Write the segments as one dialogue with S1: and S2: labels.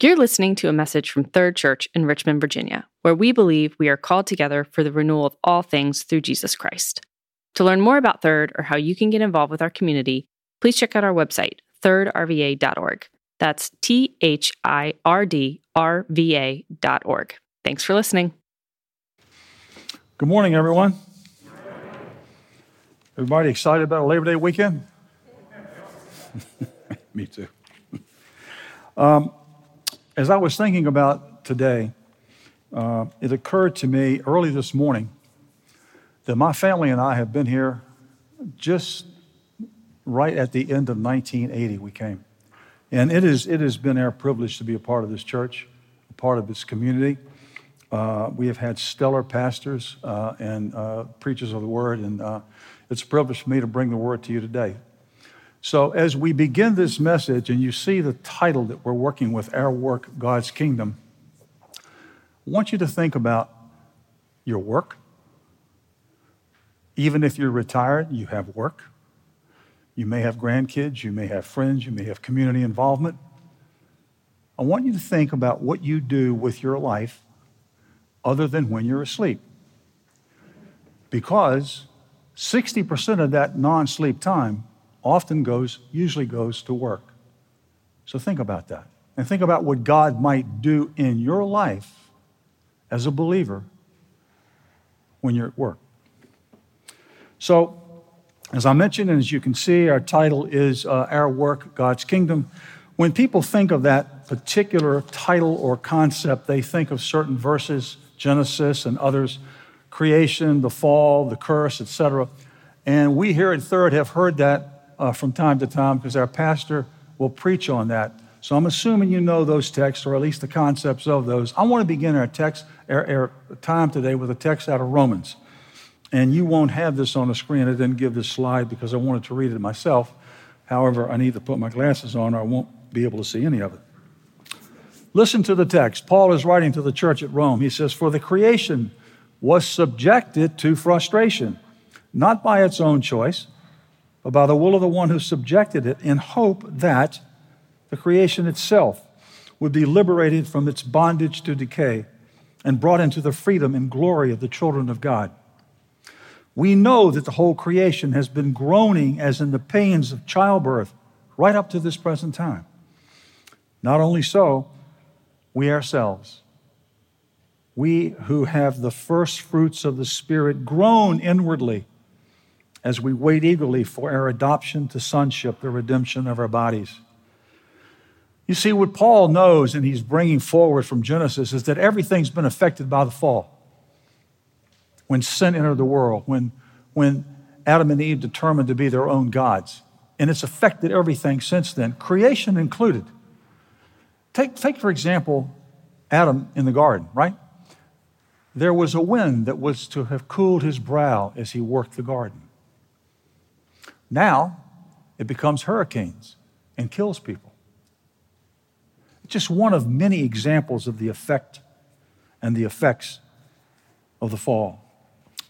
S1: You're listening to a message from Third Church in Richmond, Virginia, where we believe we are called together for the renewal of all things through Jesus Christ. To learn more about Third or how you can get involved with our community, please check out our website, thirdrva.org. That's T H I R D R V A dot org. Thanks for listening.
S2: Good morning, everyone. Everybody excited about a Labor Day weekend? Me too. Um, as I was thinking about today, uh, it occurred to me early this morning that my family and I have been here just right at the end of 1980. We came. And it, is, it has been our privilege to be a part of this church, a part of this community. Uh, we have had stellar pastors uh, and uh, preachers of the word, and uh, it's a privilege for me to bring the word to you today. So, as we begin this message, and you see the title that we're working with, Our Work, God's Kingdom, I want you to think about your work. Even if you're retired, you have work. You may have grandkids, you may have friends, you may have community involvement. I want you to think about what you do with your life other than when you're asleep. Because 60% of that non sleep time often goes, usually goes to work. So think about that. And think about what God might do in your life as a believer when you're at work. So, as I mentioned, and as you can see, our title is uh, Our Work, God's Kingdom. When people think of that particular title or concept, they think of certain verses, Genesis and others, creation, the fall, the curse, etc. And we here at Third have heard that uh, from time to time because our pastor will preach on that. So I'm assuming you know those texts, or at least the concepts of those. I want to begin our text, our, our time today with a text out of Romans. And you won't have this on the screen. I didn't give this slide because I wanted to read it myself. However, I need to put my glasses on or I won't be able to see any of it. Listen to the text. Paul is writing to the church at Rome. He says, For the creation was subjected to frustration, not by its own choice but by the will of the one who subjected it, in hope that the creation itself would be liberated from its bondage to decay and brought into the freedom and glory of the children of God. We know that the whole creation has been groaning as in the pains of childbirth right up to this present time. Not only so, we ourselves, we who have the first fruits of the Spirit, groan inwardly as we wait eagerly for our adoption to sonship, the redemption of our bodies. You see, what Paul knows and he's bringing forward from Genesis is that everything's been affected by the fall. When sin entered the world, when, when Adam and Eve determined to be their own gods, and it's affected everything since then, creation included. Take, take for example, Adam in the garden, right? There was a wind that was to have cooled his brow as he worked the garden. Now it becomes hurricanes and kills people. It's just one of many examples of the effect and the effects of the fall.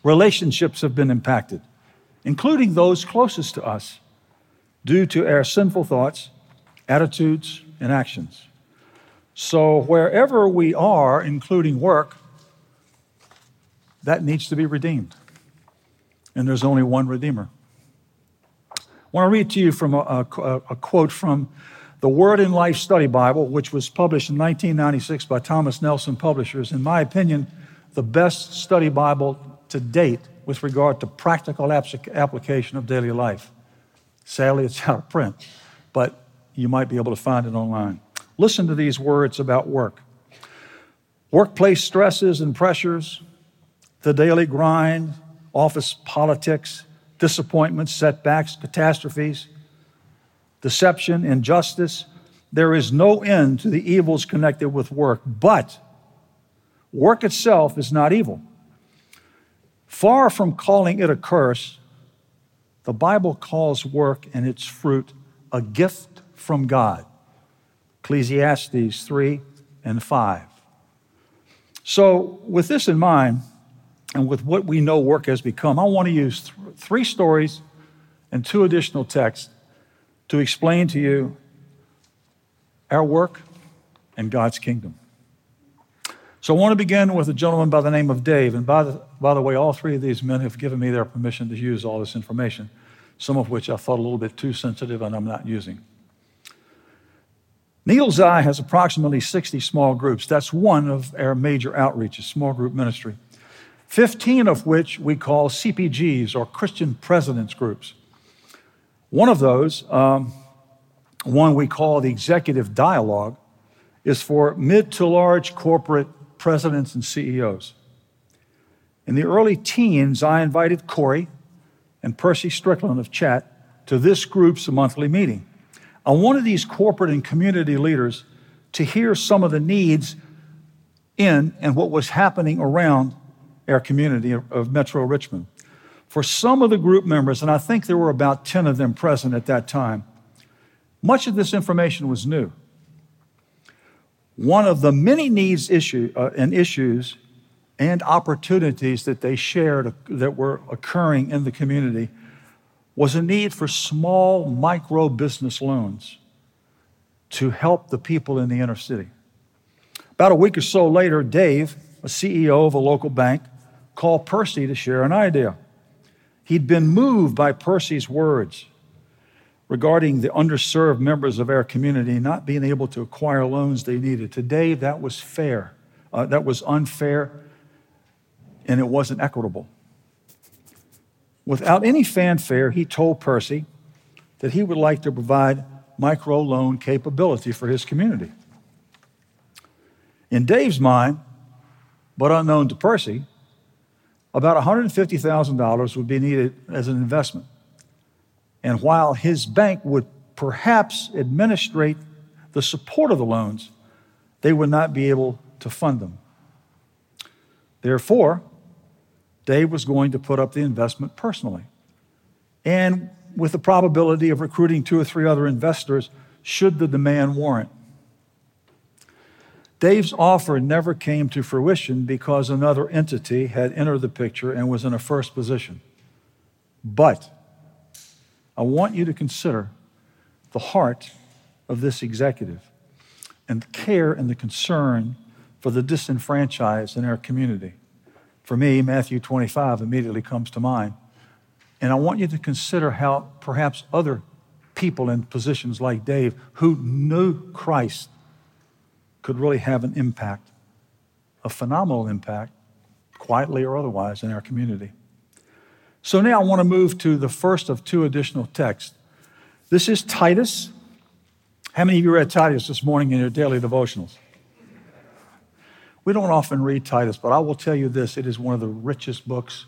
S2: Relationships have been impacted, including those closest to us, due to our sinful thoughts, attitudes, and actions. So, wherever we are, including work, that needs to be redeemed. And there's only one Redeemer. I want to read to you from a, a, a quote from the Word in Life Study Bible, which was published in 1996 by Thomas Nelson Publishers. In my opinion, the best study Bible to date with regard to practical application of daily life. Sadly, it's out of print, but you might be able to find it online. Listen to these words about work workplace stresses and pressures, the daily grind, office politics, disappointments, setbacks, catastrophes, deception, injustice. There is no end to the evils connected with work, but work itself is not evil. Far from calling it a curse, the Bible calls work and its fruit a gift from God. Ecclesiastes 3 and 5. So, with this in mind, and with what we know work has become, I want to use th- three stories and two additional texts to explain to you our work and God's kingdom. So I want to begin with a gentleman by the name of Dave. And by the, by the way, all three of these men have given me their permission to use all this information, some of which I thought a little bit too sensitive and I'm not using. Needles Eye has approximately 60 small groups. That's one of our major outreaches, small group ministry. 15 of which we call CPGs or Christian Presidents Groups. One of those, um, one we call the Executive Dialogue, is for mid to large corporate presidents and CEOs. In the early teens, I invited Corey and Percy Strickland of Chat to this group's monthly meeting. I wanted these corporate and community leaders to hear some of the needs in and what was happening around our community of Metro Richmond. For some of the group members, and I think there were about 10 of them present at that time, much of this information was new. One of the many needs issue, uh, and issues and opportunities that they shared that were occurring in the community was a need for small micro business loans to help the people in the inner city. About a week or so later, Dave, a CEO of a local bank, called Percy to share an idea. He'd been moved by Percy's words regarding the underserved members of our community not being able to acquire loans they needed. Today, that was fair. Uh, that was unfair, and it wasn't equitable. Without any fanfare, he told Percy that he would like to provide micro loan capability for his community. In Dave's mind, but unknown to Percy, about $150,000 would be needed as an investment. And while his bank would perhaps administrate the support of the loans, they would not be able to fund them. Therefore, Dave was going to put up the investment personally. And with the probability of recruiting two or three other investors should the demand warrant. Dave's offer never came to fruition because another entity had entered the picture and was in a first position. But I want you to consider the heart of this executive and the care and the concern for the disenfranchised in our community. For me, Matthew 25 immediately comes to mind. And I want you to consider how perhaps other people in positions like Dave who knew Christ could really have an impact, a phenomenal impact, quietly or otherwise, in our community. So now I want to move to the first of two additional texts. This is Titus. How many of you read Titus this morning in your daily devotionals? We don't often read Titus, but I will tell you this it is one of the richest books.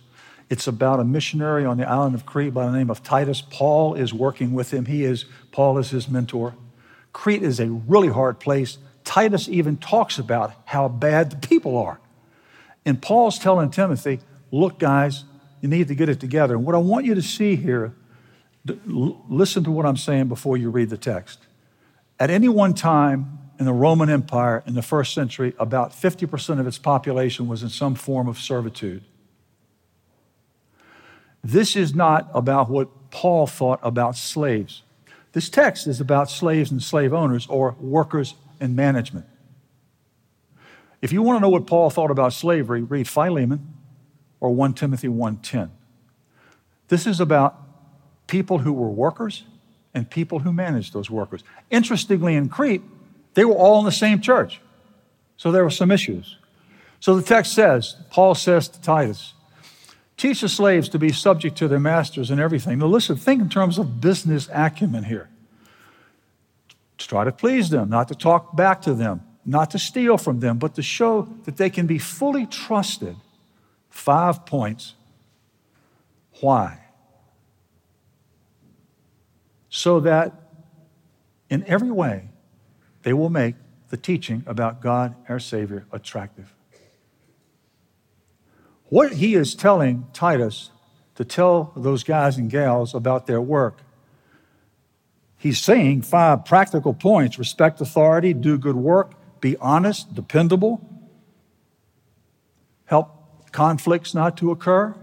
S2: It's about a missionary on the island of Crete by the name of Titus. Paul is working with him. He is, Paul is his mentor. Crete is a really hard place. Titus even talks about how bad the people are. And Paul's telling Timothy, look, guys, you need to get it together. And what I want you to see here, listen to what I'm saying before you read the text. At any one time in the Roman Empire in the first century, about 50% of its population was in some form of servitude. This is not about what Paul thought about slaves. This text is about slaves and slave owners or workers and management. If you want to know what Paul thought about slavery, read Philemon or 1 Timothy 1:10. This is about people who were workers and people who managed those workers. Interestingly, in Crete, they were all in the same church. So there were some issues. So the text says, Paul says to Titus, teach the slaves to be subject to their masters and everything. Now listen, think in terms of business acumen here. To try to please them, not to talk back to them, not to steal from them, but to show that they can be fully trusted Five points. Why? So that in every way they will make the teaching about God, our Savior, attractive. What he is telling Titus to tell those guys and gals about their work, he's saying five practical points respect authority, do good work, be honest, dependable, help conflicts not to occur,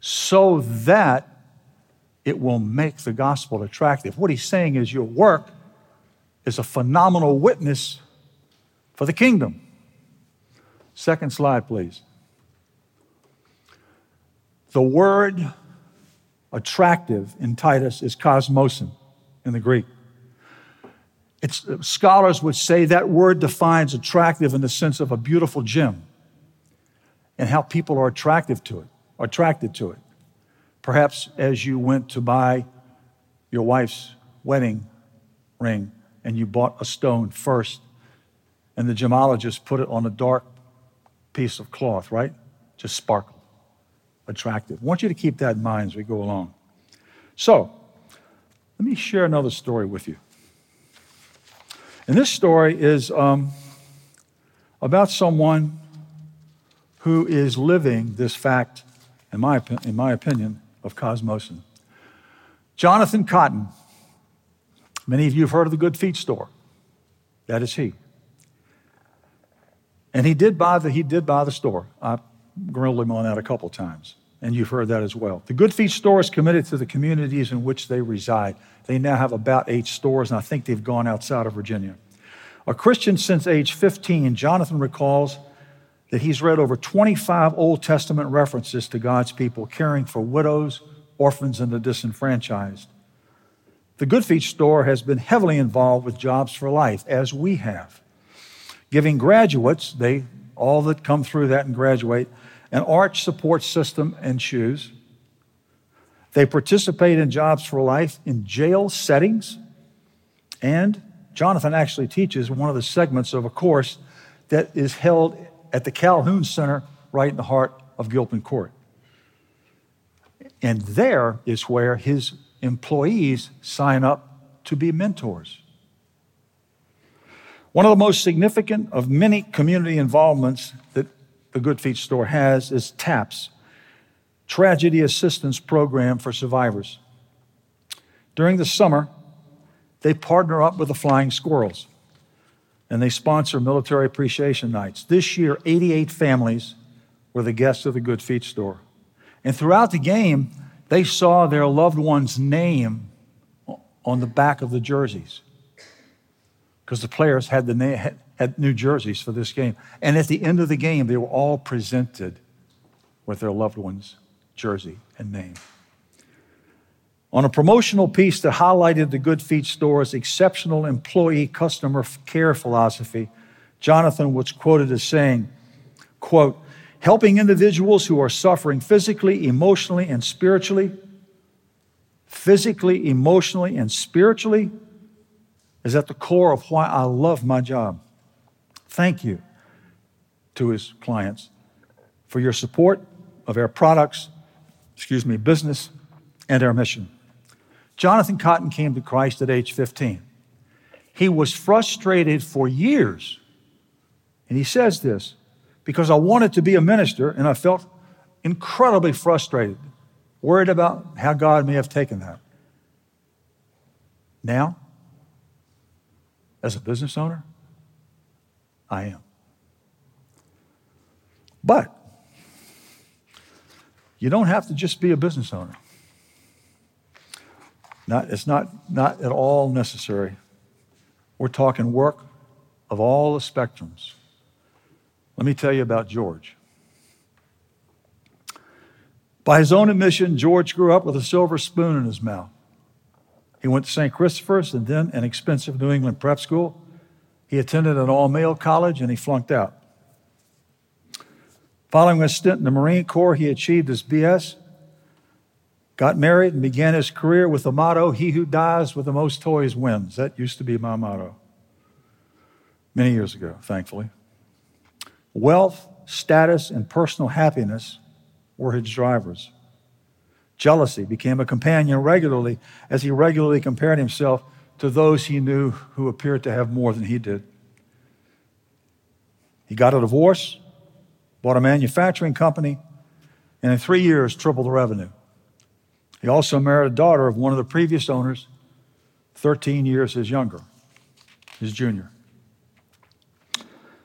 S2: so that it will make the gospel attractive. What he's saying is your work is a phenomenal witness for the kingdom. Second slide, please. The word attractive in Titus is cosmosin in the Greek. It's, uh, scholars would say that word defines attractive in the sense of a beautiful gem and how people are attractive to it, attracted to it. Perhaps as you went to buy your wife's wedding ring and you bought a stone first, and the gemologist put it on a dark piece of cloth, right? Just sparkle, attractive. I want you to keep that in mind as we go along. So, let me share another story with you. And this story is um, about someone who is living this fact, in my, in my opinion, of cosmosin. Jonathan Cotton. Many of you have heard of the Good Feet store. That is he. And he did buy the, he did buy the store. I grilled him on that a couple times, and you've heard that as well. The Good Feet store is committed to the communities in which they reside. They now have about eight stores, and I think they've gone outside of Virginia. A Christian since age 15, Jonathan recalls that he's read over 25 Old Testament references to God's people caring for widows, orphans, and the disenfranchised. The Good Feet store has been heavily involved with Jobs for Life, as we have, giving graduates, they all that come through that and graduate, an arch support system and shoes. They participate in Jobs for Life in jail settings. And Jonathan actually teaches one of the segments of a course that is held at the Calhoun Center right in the heart of Gilpin Court. And there is where his employees sign up to be mentors. One of the most significant of many community involvements that the Good Feet store has is TAPS, Tragedy Assistance Program for Survivors. During the summer, they partner up with the Flying Squirrels and they sponsor military appreciation nights. This year, 88 families were the guests of the Good Feet store. And throughout the game, they saw their loved one's name on the back of the jerseys because the players had, the na- had new jerseys for this game. And at the end of the game, they were all presented with their loved one's jersey and name. On a promotional piece that highlighted the Good Feet store's exceptional employee customer care philosophy, Jonathan was quoted as saying, quote, helping individuals who are suffering physically, emotionally, and spiritually, physically, emotionally, and spiritually, is at the core of why I love my job. Thank you to his clients for your support of our products, excuse me, business, and our mission. Jonathan Cotton came to Christ at age 15. He was frustrated for years. And he says this because I wanted to be a minister and I felt incredibly frustrated, worried about how God may have taken that. Now, as a business owner, I am. But you don't have to just be a business owner. Not, it's not, not at all necessary. We're talking work of all the spectrums. Let me tell you about George. By his own admission, George grew up with a silver spoon in his mouth. He went to St. Christopher's and then an expensive New England prep school. He attended an all male college and he flunked out. Following a stint in the Marine Corps, he achieved his BS, got married, and began his career with the motto He who dies with the most toys wins. That used to be my motto many years ago, thankfully. Wealth, status, and personal happiness were his drivers. Jealousy became a companion regularly as he regularly compared himself to those he knew who appeared to have more than he did. He got a divorce, bought a manufacturing company, and in three years tripled the revenue. He also married a daughter of one of the previous owners, 13 years his younger, his junior.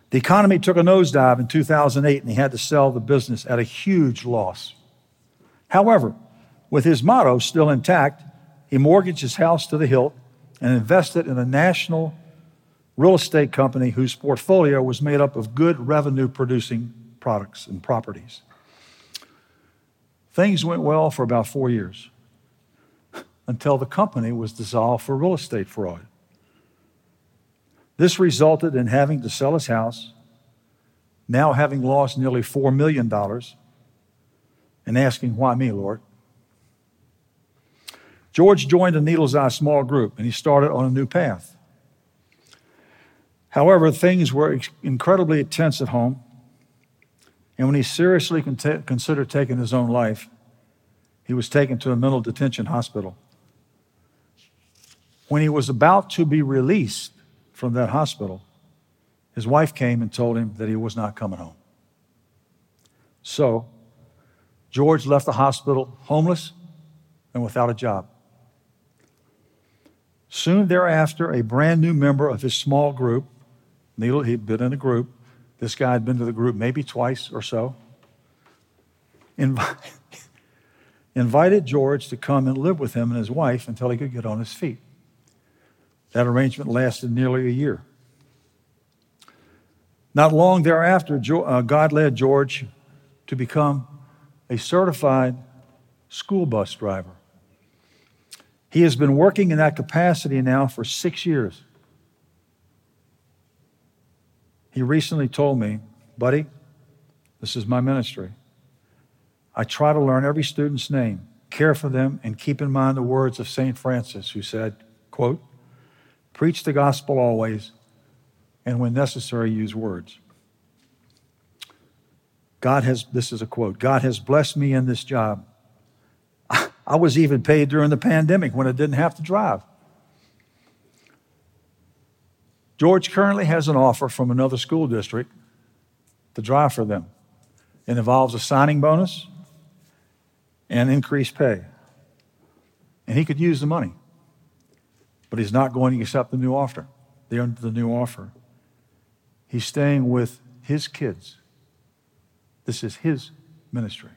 S2: The economy took a nosedive in 2008 and he had to sell the business at a huge loss. However, with his motto still intact, he mortgaged his house to the hilt and invested in a national real estate company whose portfolio was made up of good revenue producing products and properties. Things went well for about four years until the company was dissolved for real estate fraud. This resulted in having to sell his house, now having lost nearly $4 million, and asking, Why me, Lord? George joined the Needle's Eye small group and he started on a new path. However, things were incredibly tense at home, and when he seriously considered taking his own life, he was taken to a mental detention hospital. When he was about to be released from that hospital, his wife came and told him that he was not coming home. So, George left the hospital homeless and without a job. Soon thereafter, a brand new member of his small group, Needle, he'd been in a group, this guy had been to the group maybe twice or so, invited George to come and live with him and his wife until he could get on his feet. That arrangement lasted nearly a year. Not long thereafter, uh, God led George to become a certified school bus driver. He has been working in that capacity now for six years. He recently told me, buddy, this is my ministry. I try to learn every student's name, care for them, and keep in mind the words of St. Francis, who said, quote, Preach the gospel always, and when necessary, use words. God has, this is a quote, God has blessed me in this job. I was even paid during the pandemic when I didn't have to drive. George currently has an offer from another school district to drive for them. It involves a signing bonus and increased pay. And he could use the money but he's not going to accept the new offer. The, the new offer. He's staying with his kids. This is his ministry.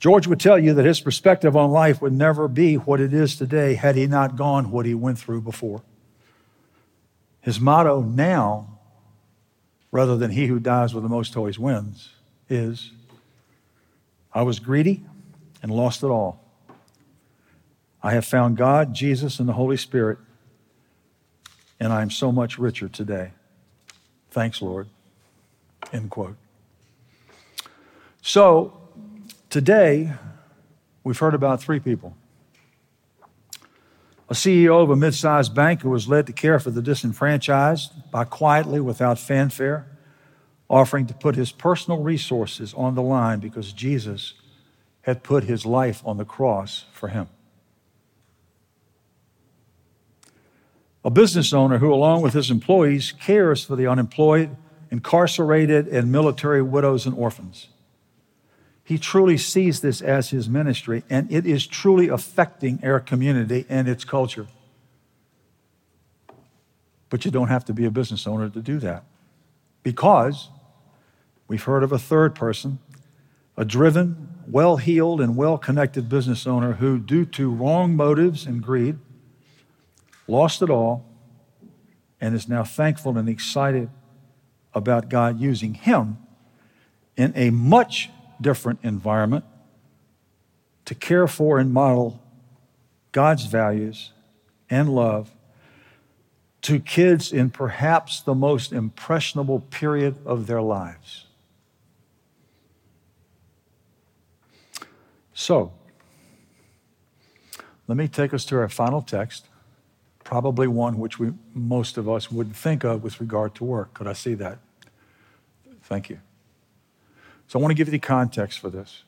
S2: George would tell you that his perspective on life would never be what it is today had he not gone what he went through before. His motto now, rather than he who dies with the most toys wins, is I was greedy and lost it all. I have found God, Jesus, and the Holy Spirit, and I am so much richer today. Thanks, Lord. End quote. So, today, we've heard about three people a CEO of a mid sized bank who was led to care for the disenfranchised by quietly, without fanfare, offering to put his personal resources on the line because Jesus had put his life on the cross for him. a business owner who, along with his employees, cares for the unemployed, incarcerated, and military widows and orphans. He truly sees this as his ministry, and it is truly affecting our community and its culture. But you don't have to be a business owner to do that. Because we've heard of a third person, a driven, well heeled, and well connected business owner who, due to wrong motives and greed, lost it all, and is now thankful and excited about God using him in a much different environment to care for and model God's values and love to kids in perhaps the most impressionable period of their lives. So, let me take us to our final text probably one which we, most of us wouldn't think of with regard to work. Could I see that? Thank you. So I want to give you the context for this.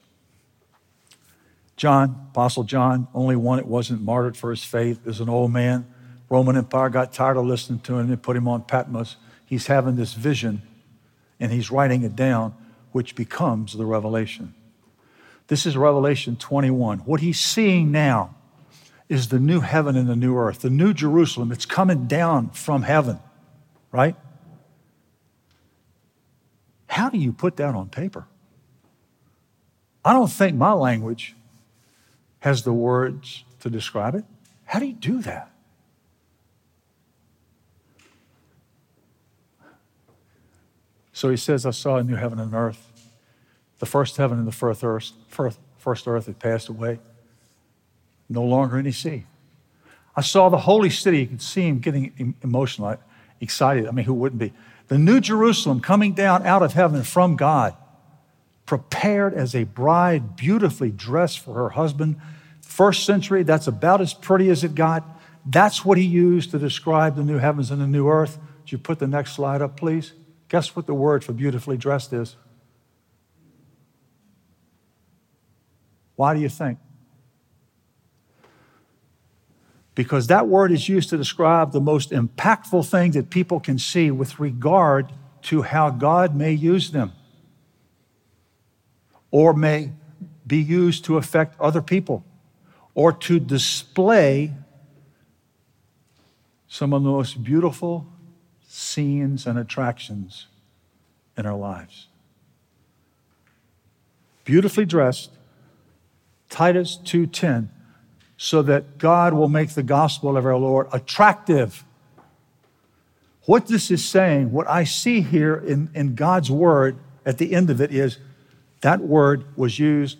S2: John, Apostle John, only one that wasn't martyred for his faith, is an old man. Roman Empire got tired of listening to him and put him on Patmos. He's having this vision and he's writing it down, which becomes the revelation. This is Revelation 21. What he's seeing now is the new heaven and the new earth, the new Jerusalem. It's coming down from heaven, right? How do you put that on paper? I don't think my language has the words to describe it. How do you do that? So he says, I saw a new heaven and earth. The first heaven and the first earth, first, first earth had passed away. No longer any sea. I saw the holy city. You could see him getting emotional, excited. I mean, who wouldn't be? The new Jerusalem coming down out of heaven from God prepared as a bride, beautifully dressed for her husband. First century, that's about as pretty as it got. That's what he used to describe the new heavens and the new earth. Would you put the next slide up, please? Guess what the word for beautifully dressed is? Why do you think? because that word is used to describe the most impactful thing that people can see with regard to how God may use them or may be used to affect other people or to display some of the most beautiful scenes and attractions in our lives. Beautifully dressed, Titus 2:10 so that God will make the gospel of our Lord attractive. What this is saying, what I see here in, in God's word at the end of it is that word was used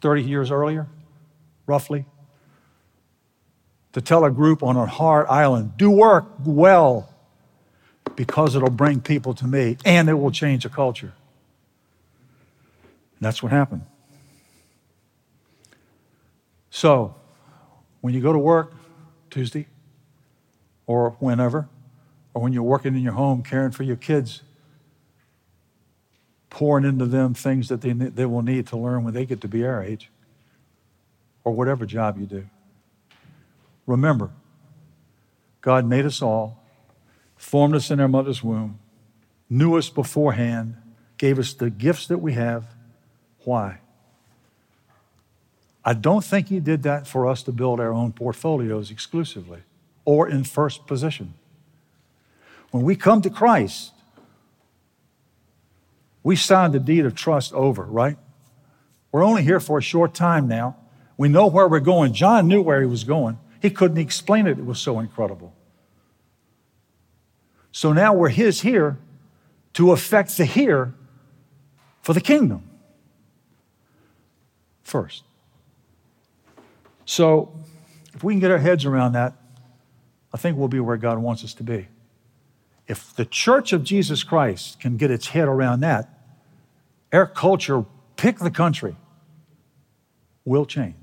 S2: 30 years earlier, roughly, to tell a group on a hard island, do work well because it'll bring people to me and it will change the culture. And that's what happened. So, when you go to work Tuesday or whenever, or when you're working in your home caring for your kids, pouring into them things that they, they will need to learn when they get to be our age, or whatever job you do. Remember, God made us all, formed us in our mother's womb, knew us beforehand, gave us the gifts that we have. Why? I don't think he did that for us to build our own portfolios exclusively or in first position. When we come to Christ, we signed the deed of trust over, right? We're only here for a short time now. We know where we're going. John knew where he was going. He couldn't explain it, it was so incredible. So now we're his here to affect the here for the kingdom first. So, if we can get our heads around that, I think we'll be where God wants us to be. If the church of Jesus Christ can get its head around that, our culture, pick the country, will change.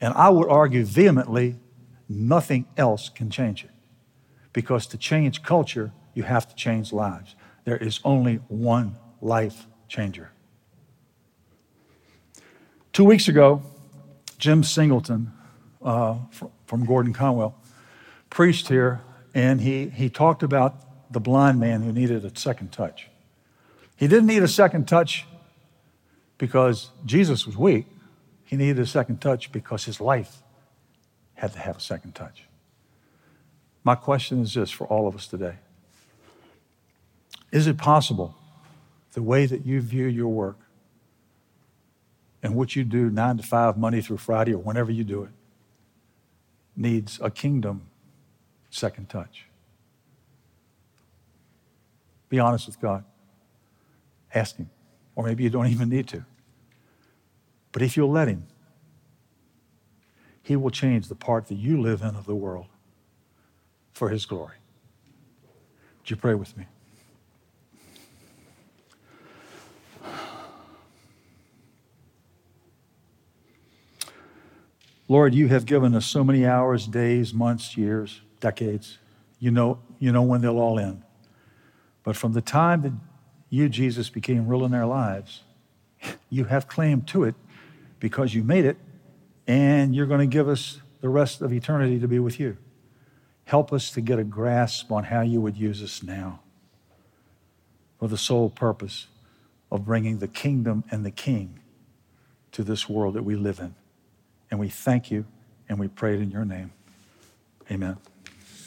S2: And I would argue vehemently, nothing else can change it. Because to change culture, you have to change lives. There is only one life changer. Two weeks ago, Jim Singleton uh, from Gordon Conwell preached here, and he, he talked about the blind man who needed a second touch. He didn't need a second touch because Jesus was weak. He needed a second touch because his life had to have a second touch. My question is this for all of us today Is it possible the way that you view your work and what you do nine to five, Monday through Friday, or whenever you do it, needs a kingdom second touch. Be honest with God. Ask Him. Or maybe you don't even need to. But if you'll let Him, He will change the part that you live in of the world for His glory. Would you pray with me? Lord, you have given us so many hours, days, months, years, decades. You know, you know when they'll all end. But from the time that you, Jesus, became real in our lives, you have claim to it because you made it, and you're going to give us the rest of eternity to be with you. Help us to get a grasp on how you would use us now for the sole purpose of bringing the kingdom and the king to this world that we live in. And we thank you and we pray it in your name. Amen.